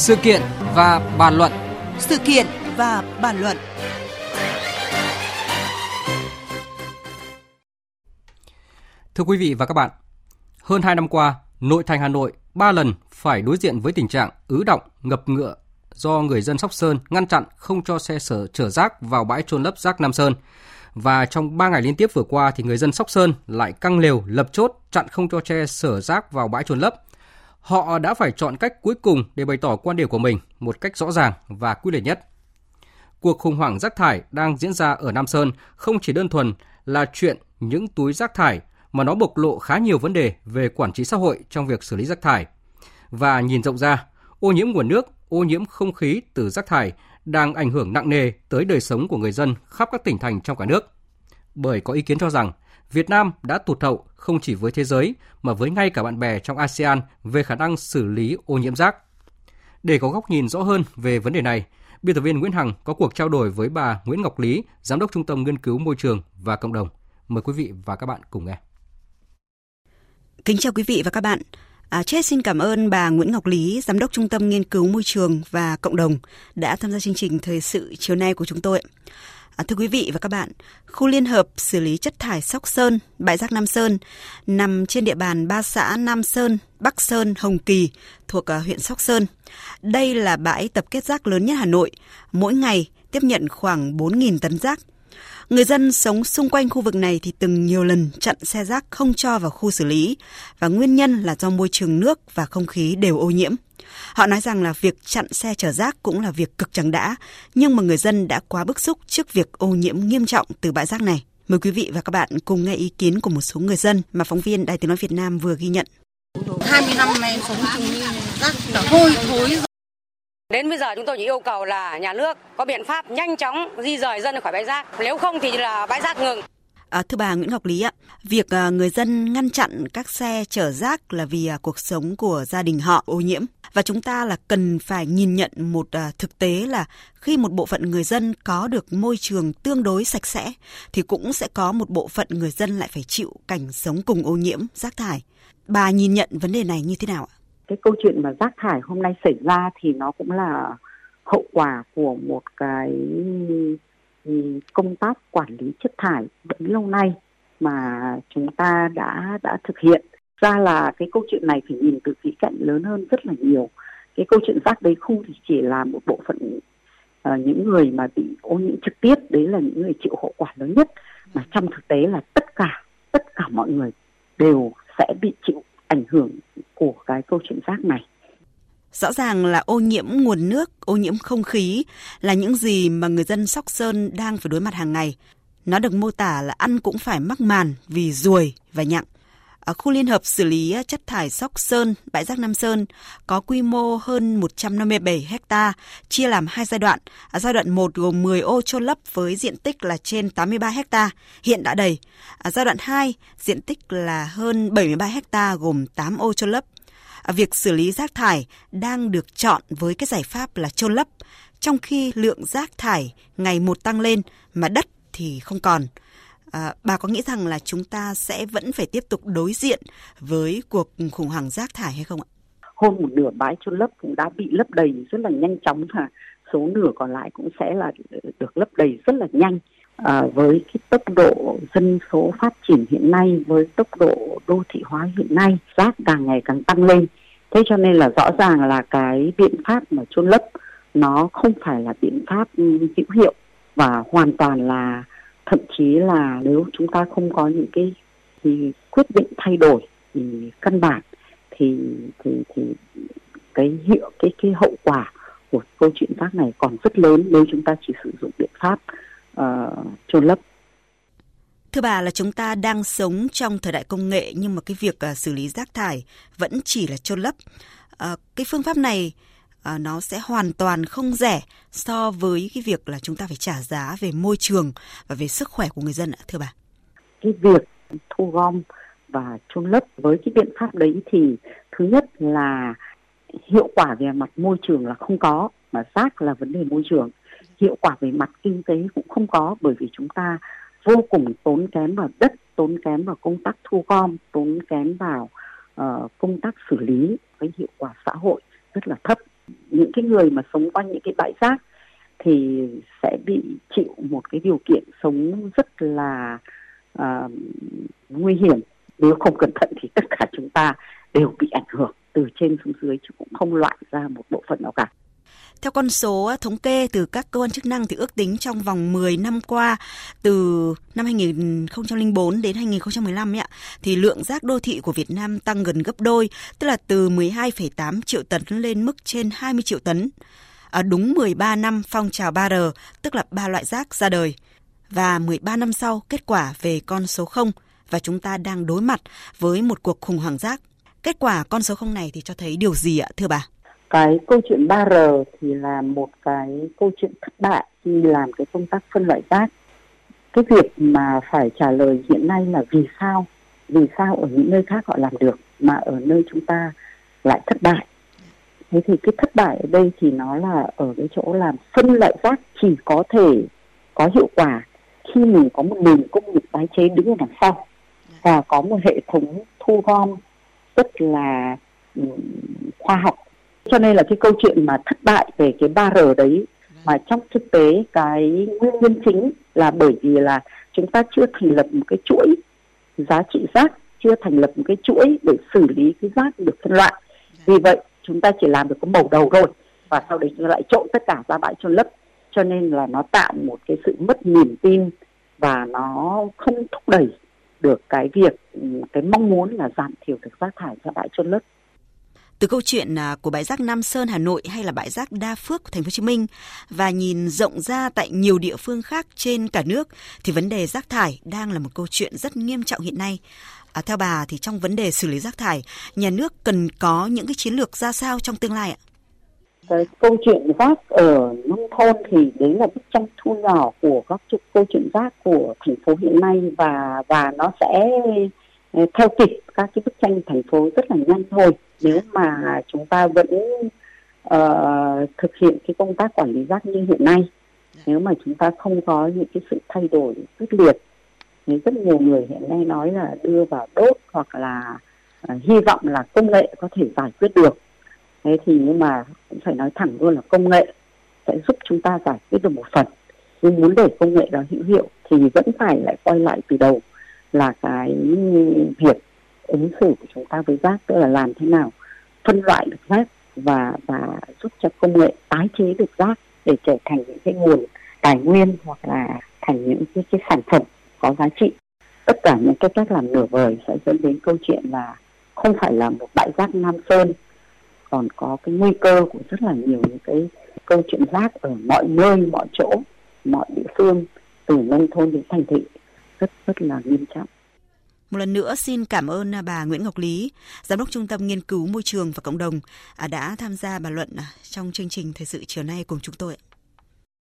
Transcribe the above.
Sự kiện và bàn luận. Sự kiện và bàn luận. Thưa quý vị và các bạn, hơn 2 năm qua, nội thành Hà Nội ba lần phải đối diện với tình trạng ứ động, ngập ngựa do người dân Sóc Sơn ngăn chặn không cho xe sở chở rác vào bãi trôn lấp rác Nam Sơn. Và trong 3 ngày liên tiếp vừa qua thì người dân Sóc Sơn lại căng lều lập chốt chặn không cho xe sở rác vào bãi trôn lấp. Họ đã phải chọn cách cuối cùng để bày tỏ quan điểm của mình một cách rõ ràng và quyết liệt nhất. Cuộc khủng hoảng rác thải đang diễn ra ở Nam Sơn không chỉ đơn thuần là chuyện những túi rác thải mà nó bộc lộ khá nhiều vấn đề về quản trị xã hội trong việc xử lý rác thải. Và nhìn rộng ra, ô nhiễm nguồn nước, ô nhiễm không khí từ rác thải đang ảnh hưởng nặng nề tới đời sống của người dân khắp các tỉnh thành trong cả nước. Bởi có ý kiến cho rằng Việt Nam đã tụt hậu không chỉ với thế giới mà với ngay cả bạn bè trong ASEAN về khả năng xử lý ô nhiễm rác. Để có góc nhìn rõ hơn về vấn đề này, biên tập viên Nguyễn Hằng có cuộc trao đổi với bà Nguyễn Ngọc Lý, Giám đốc Trung tâm Nghiên cứu Môi trường và Cộng đồng. Mời quý vị và các bạn cùng nghe. Kính chào quý vị và các bạn. À, Chết xin cảm ơn bà Nguyễn Ngọc Lý, Giám đốc Trung tâm Nghiên cứu Môi trường và Cộng đồng đã tham gia chương trình thời sự chiều nay của chúng tôi. À, thưa quý vị và các bạn, khu liên hợp xử lý chất thải Sóc Sơn, bãi rác Nam Sơn nằm trên địa bàn ba xã Nam Sơn, Bắc Sơn, Hồng Kỳ thuộc à, huyện Sóc Sơn. Đây là bãi tập kết rác lớn nhất Hà Nội, mỗi ngày tiếp nhận khoảng 4.000 tấn rác. Người dân sống xung quanh khu vực này thì từng nhiều lần chặn xe rác không cho vào khu xử lý và nguyên nhân là do môi trường nước và không khí đều ô nhiễm. Họ nói rằng là việc chặn xe chở rác cũng là việc cực chẳng đã, nhưng mà người dân đã quá bức xúc trước việc ô nhiễm nghiêm trọng từ bãi rác này. Mời quý vị và các bạn cùng nghe ý kiến của một số người dân mà phóng viên Đài Tiếng Nói Việt Nam vừa ghi nhận. 20 năm nay sống chung rác đã hôi thối Đến bây giờ chúng tôi chỉ yêu cầu là nhà nước có biện pháp nhanh chóng di rời dân khỏi bãi rác. Nếu không thì là bãi rác ngừng. À, thưa bà Nguyễn Ngọc Lý ạ, việc à, người dân ngăn chặn các xe chở rác là vì à, cuộc sống của gia đình họ ô nhiễm và chúng ta là cần phải nhìn nhận một à, thực tế là khi một bộ phận người dân có được môi trường tương đối sạch sẽ thì cũng sẽ có một bộ phận người dân lại phải chịu cảnh sống cùng ô nhiễm rác thải. Bà nhìn nhận vấn đề này như thế nào ạ? Cái câu chuyện mà rác thải hôm nay xảy ra thì nó cũng là hậu quả của một cái công tác quản lý chất thải bấy lâu nay mà chúng ta đã đã thực hiện. Ra là cái câu chuyện này phải nhìn từ khía cạnh lớn hơn rất là nhiều. Cái câu chuyện rác đấy không thì chỉ là một bộ phận uh, những người mà bị ô nhiễm trực tiếp đấy là những người chịu hậu quả lớn nhất. Mà trong thực tế là tất cả tất cả mọi người đều sẽ bị chịu ảnh hưởng của cái câu chuyện rác này. Rõ ràng là ô nhiễm nguồn nước, ô nhiễm không khí là những gì mà người dân Sóc Sơn đang phải đối mặt hàng ngày. Nó được mô tả là ăn cũng phải mắc màn vì ruồi và nhặng. Ở khu liên hợp xử lý chất thải Sóc Sơn, bãi rác Nam Sơn có quy mô hơn 157 ha, chia làm hai giai đoạn. Giai đoạn 1 gồm 10 ô chôn lấp với diện tích là trên 83 ha, hiện đã đầy. Giai đoạn 2, diện tích là hơn 73 ha gồm 8 ô chôn lấp À, việc xử lý rác thải đang được chọn với cái giải pháp là chôn lấp, trong khi lượng rác thải ngày một tăng lên mà đất thì không còn. À, bà có nghĩ rằng là chúng ta sẽ vẫn phải tiếp tục đối diện với cuộc khủng hoảng rác thải hay không ạ? Hôm một nửa bãi chôn lấp cũng đã bị lấp đầy rất là nhanh chóng và số nửa còn lại cũng sẽ là được lấp đầy rất là nhanh. À, với cái tốc độ dân số phát triển hiện nay với tốc độ đô thị hóa hiện nay rác càng ngày càng tăng lên. Thế cho nên là rõ ràng là cái biện pháp mà chôn lấp nó không phải là biện pháp ừ, hữu hiệu. Và hoàn toàn là thậm chí là nếu chúng ta không có những cái thì quyết định thay đổi thì căn bản thì thì thì cái hiệu cái cái hậu quả của câu chuyện rác này còn rất lớn nếu chúng ta chỉ sử dụng biện pháp uh, chôn lấp Thưa bà là chúng ta đang sống trong thời đại công nghệ nhưng mà cái việc uh, xử lý rác thải vẫn chỉ là chôn lấp. Uh, cái phương pháp này uh, nó sẽ hoàn toàn không rẻ so với cái việc là chúng ta phải trả giá về môi trường và về sức khỏe của người dân ạ, thưa bà. Cái việc thu gom và chôn lấp với cái biện pháp đấy thì thứ nhất là hiệu quả về mặt môi trường là không có mà rác là vấn đề môi trường hiệu quả về mặt kinh tế cũng không có bởi vì chúng ta vô cùng tốn kém vào đất tốn kém vào công tác thu gom tốn kém vào uh, công tác xử lý cái hiệu quả xã hội rất là thấp những cái người mà sống quanh những cái bãi rác thì sẽ bị chịu một cái điều kiện sống rất là uh, nguy hiểm nếu không cẩn thận thì tất cả chúng ta đều bị ảnh hưởng từ trên xuống dưới chứ cũng không loại ra một bộ phận nào cả. Theo con số thống kê từ các cơ quan chức năng thì ước tính trong vòng 10 năm qua từ năm 2004 đến 2015 ấy, thì lượng rác đô thị của Việt Nam tăng gần gấp đôi, tức là từ 12,8 triệu tấn lên mức trên 20 triệu tấn. À, đúng 13 năm phong trào 3R, tức là ba loại rác ra đời. Và 13 năm sau, kết quả về con số 0 và chúng ta đang đối mặt với một cuộc khủng hoảng rác. Kết quả con số 0 này thì cho thấy điều gì ạ thưa bà? Cái câu chuyện 3R thì là một cái câu chuyện thất bại khi làm cái công tác phân loại rác. Cái việc mà phải trả lời hiện nay là vì sao? Vì sao ở những nơi khác họ làm được mà ở nơi chúng ta lại thất bại? Thế thì cái thất bại ở đây thì nó là ở cái chỗ làm phân loại rác chỉ có thể có hiệu quả khi mình có một nền công nghiệp tái chế đứng ở đằng sau và có một hệ thống thu gom rất là um, khoa học cho nên là cái câu chuyện mà thất bại về cái 3R đấy mà trong thực tế cái nguyên nhân chính là bởi vì là chúng ta chưa thành lập một cái chuỗi giá trị rác, chưa thành lập một cái chuỗi để xử lý cái rác được phân loại. Vì vậy, chúng ta chỉ làm được có màu đầu thôi và sau đấy chúng ta lại trộn tất cả ra bãi trôn lấp. Cho nên là nó tạo một cái sự mất niềm tin và nó không thúc đẩy được cái việc, cái mong muốn là giảm thiểu được rác thải ra bãi trôn lấp từ câu chuyện à, của bãi rác Nam Sơn Hà Nội hay là bãi rác Đa Phước của thành phố Hồ Chí Minh và nhìn rộng ra tại nhiều địa phương khác trên cả nước thì vấn đề rác thải đang là một câu chuyện rất nghiêm trọng hiện nay. À, theo bà thì trong vấn đề xử lý rác thải, nhà nước cần có những cái chiến lược ra sao trong tương lai ạ? Cái câu chuyện rác ở nông thôn thì đấy là bức tranh thu nhỏ của các câu chuyện rác của thành phố hiện nay và và nó sẽ theo kịp các cái bức tranh thành phố rất là nhanh thôi. Nếu mà chúng ta vẫn uh, thực hiện cái công tác quản lý rác như hiện nay nếu mà chúng ta không có những cái sự thay đổi quyết liệt thì rất nhiều người hiện nay nói là đưa vào đốt hoặc là uh, hy vọng là công nghệ có thể giải quyết được. Thế thì nhưng mà cũng phải nói thẳng luôn là công nghệ sẽ giúp chúng ta giải quyết được một phần. Nhưng muốn để công nghệ đó hữu hiệu thì vẫn phải lại quay lại từ đầu là cái việc ứng xử của chúng ta với rác tức là làm thế nào phân loại được rác và và giúp cho công nghệ tái chế được rác để trở thành những cái nguồn tài nguyên hoặc là thành những cái, cái sản phẩm có giá trị. Tất cả những cái cách làm nửa vời sẽ dẫn đến câu chuyện là không phải là một bãi rác Nam Sơn còn có cái nguy cơ của rất là nhiều những cái câu chuyện rác ở mọi nơi mọi chỗ mọi địa phương từ nông thôn đến thành thị rất rất là nghiêm trọng một lần nữa xin cảm ơn bà Nguyễn Ngọc Lý, Giám đốc Trung tâm Nghiên cứu Môi trường và Cộng đồng à, đã tham gia bàn luận à, trong chương trình Thời sự chiều nay cùng chúng tôi.